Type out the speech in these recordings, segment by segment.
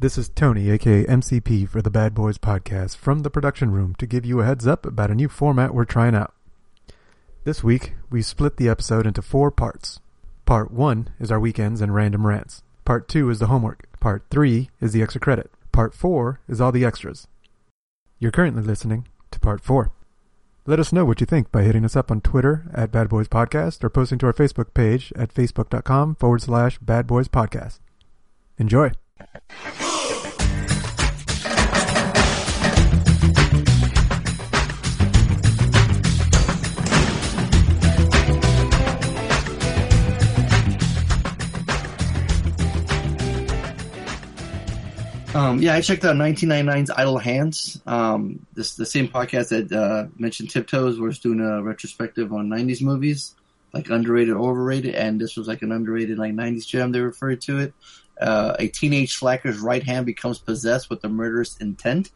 This is Tony, aka MCP, for the Bad Boys Podcast from the production room to give you a heads up about a new format we're trying out. This week, we split the episode into four parts. Part 1 is our weekends and random rants. Part 2 is the homework. Part 3 is the extra credit. Part 4 is all the extras. You're currently listening to Part 4. Let us know what you think by hitting us up on Twitter at Bad Boys Podcast or posting to our Facebook page at facebook.com forward slash Bad Boys Podcast. Enjoy. Um, yeah, I checked out 1999's Idle Hands. Um, this the same podcast that uh, mentioned Tiptoes was doing a retrospective on 90s movies, like underrated, overrated, and this was like an underrated like 90s gem. They referred to it. Uh, a teenage slacker's right hand becomes possessed with a murderous intent.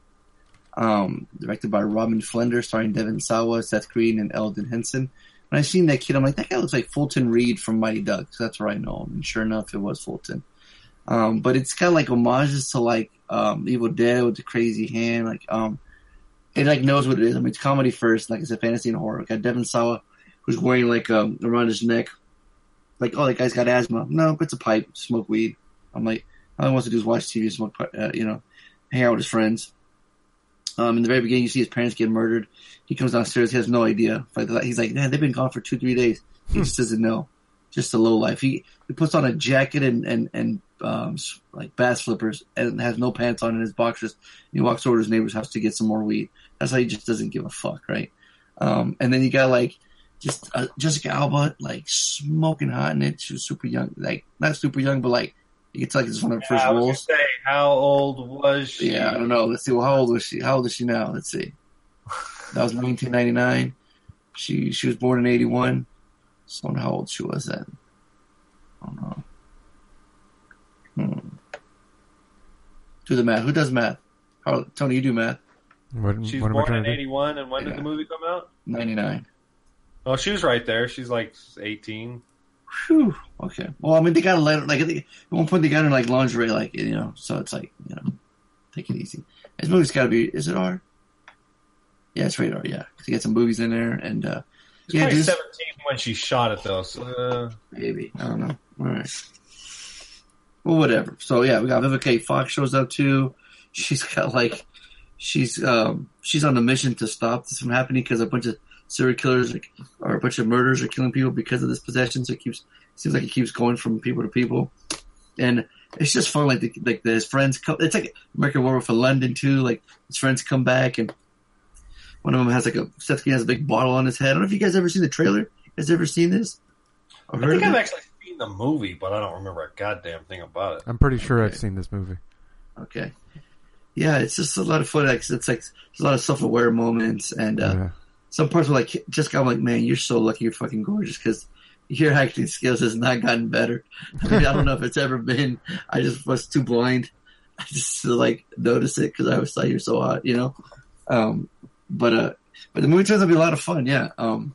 Um, directed by Rodman Flender, starring Devon Sawa, Seth Green, and Elden Henson. When I seen that kid, I'm like, that guy looks like Fulton Reed from Mighty Ducks. That's where I know him. And sure enough, it was Fulton. Um, but it's kind of like homages to like um, Evil Dead with the crazy hand. Like um, it like knows what it is. I mean, it's comedy first, like it's a fantasy and horror. Got Devon Sawa, who's wearing like um around his neck, like oh that guy's got asthma. No, it's a pipe, smoke weed. I'm like all he wants to do is watch TV, smoke, uh, you know, hang out with his friends. Um, in the very beginning, you see his parents get murdered. He comes downstairs. He has no idea. He's like, man, they've been gone for two, three days. He just doesn't know. Just a low life. He he puts on a jacket and and and um, like bass flippers and has no pants on in his boxers. He walks over to his neighbor's house to get some more weed. That's how he just doesn't give a fuck, right? Um, and then you got like just uh, Jessica Alba, like smoking hot in it. She was super young, like not super young, but like you can tell like it's one of her Yeah, first I was roles. say, how old was she? Yeah, I don't know. Let's see. Well, how old was she? How old is she now? Let's see. That was 1999. She she was born in 81. So I wonder how old she was then. I don't know. Hmm. Do the math. Who does math? How, Tony, you do math. What, She's what am born in to '81, and when Yeah. did the movie come out? 99. Oh, she was right there. She's like 18. Whew. Okay. Well, I mean, they got to let her, like, at one point they got her in, like, lingerie, like, you know, so it's like, you know, take it easy. This movie's got to be, is it R? Yeah, it's rated R, yeah. 'Cause you get some movies in there, and, uh, She's Yeah, probably 17 when she shot it, though. So, uh, maybe. I don't know. All right. Well, whatever. So, yeah, we got Vivica Fox shows up, too. She's got, like, she's, um, she's on a mission to stop this from happening because a bunch of serial killers, like, or a bunch of murders are killing people because of this possession, so it keeps, seems like it keeps going from people to people. And it's just fun, like, the, like, his friends come, it's like American Werewolf in London, too, like, his friends come back and one of them has like a Seth Green has a big bottle on his head. I don't know if you guys ever seen the trailer. You guys ever seen this? I think I've it? actually seen the movie, but I don't remember a goddamn thing about it. I'm pretty sure I've seen this movie. Okay. Yeah, it's just a lot of fun. Like, it's like there's a lot of self-aware moments, and uh, Yeah. some parts were like, just I'm like, man, you're so lucky, you're fucking gorgeous, because your acting skills has not gotten better. I mean, I don't know if it's ever been. I just was too blind. I just like notice it because I always thought you were so hot, you know. Um, but uh, but the movie turns out to be a lot of fun. Yeah. Um,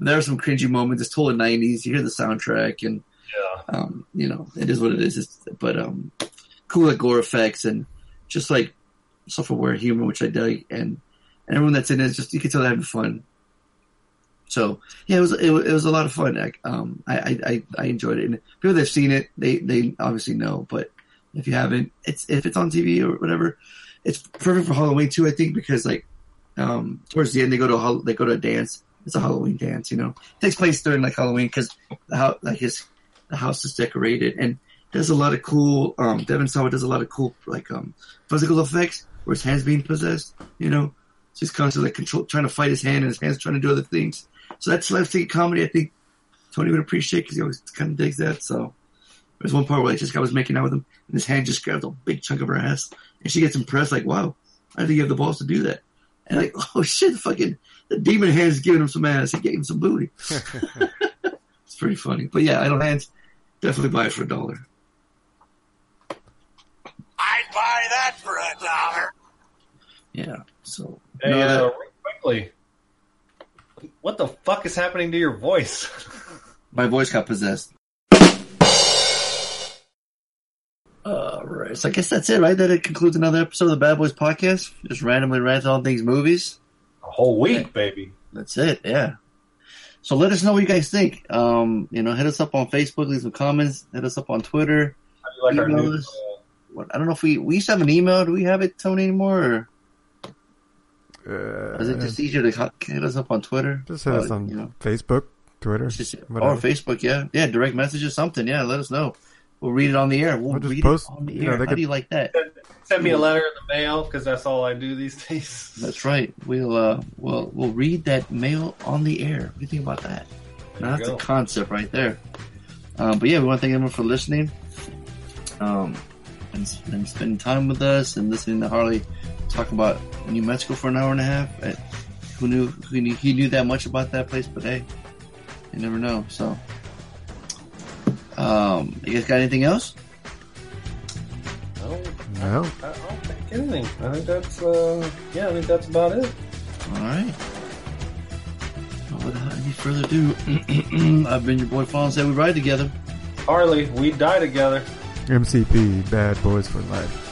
there are some cringy moments. It's totally '90s. You hear the soundtrack, and Yeah. um, you know, it is what it is. It's, but um, cool like gore effects and just like self-aware humor, which I dig, and and everyone that's in it just you can tell they're having fun. So yeah, it was it, was- it was a lot of fun. I, um, I, I I I enjoyed it, and people that've seen it, they they obviously know. But if you haven't, it's if it's on TV or whatever, it's perfect for Halloween too. I think because like um, towards the end they go to a, they go to a dance. It's a Halloween dance, you know. It takes place during like Halloween because the house like his the house is decorated and does a lot of cool. Um, Devon Sawa does a lot of cool like um physical effects where his hands being possessed. You know, so he's constantly like control trying to fight his hand and his hands trying to do other things. So that's slapstick comedy. I think Tony would appreciate because he always kind of digs that. So there's one part where like, this guy was making out with him and his hand just grabs a big chunk of her ass and she gets impressed like, wow, I think you have the balls to do that. And like, oh shit, fucking the demon hand's giving him some ass. He gave him some booty. it's pretty funny. But yeah, Idle Hands, definitely buy it for a dollar. I'd buy that for a dollar. Yeah. So Hey, no, uh, that- real quickly, what the fuck is happening to your voice? my voice got possessed. All right. So I guess that's it, right? That it concludes another episode of the Bad Boys podcast. Just randomly rant on things movies. A whole week, baby. That's it. Yeah. So let us know what you guys think. Um, you know, hit us up on Facebook, leave some comments. Hit us up on Twitter. How do you like our Email new? us. uh, What, I don't know if we we used to have an email. Do we have it, Tony, anymore? Or Uh, is it just easier to hit us up on Twitter? just hit us Uh, on you know, Facebook, Twitter, just- or. Facebook. Yeah, yeah. Direct message or something. Yeah, let us know. We'll read it on the air. We'll, We'll read post- it on the you know, air. How could- do you like that? Send me a letter in the mail because that's all I do these days. That's right. We'll uh, we'll we'll read that mail on the air. What do you think about that? Now, you that's a concept right there. Um, but yeah, we want to thank everyone for listening, um, and, and spending time with us and listening to Harley talk about New Mexico for an hour and a half. Uh, who knew who knew he knew that much about that place? But hey, you never know. So, um, you guys got anything else? I No. I don't think anything. I think that's uh, yeah. I think that's about it. All right. Well, without any further ado, I've been your boy Fawn. Say we ride together. Harley, we die together. MCP, Bad Boys for Life.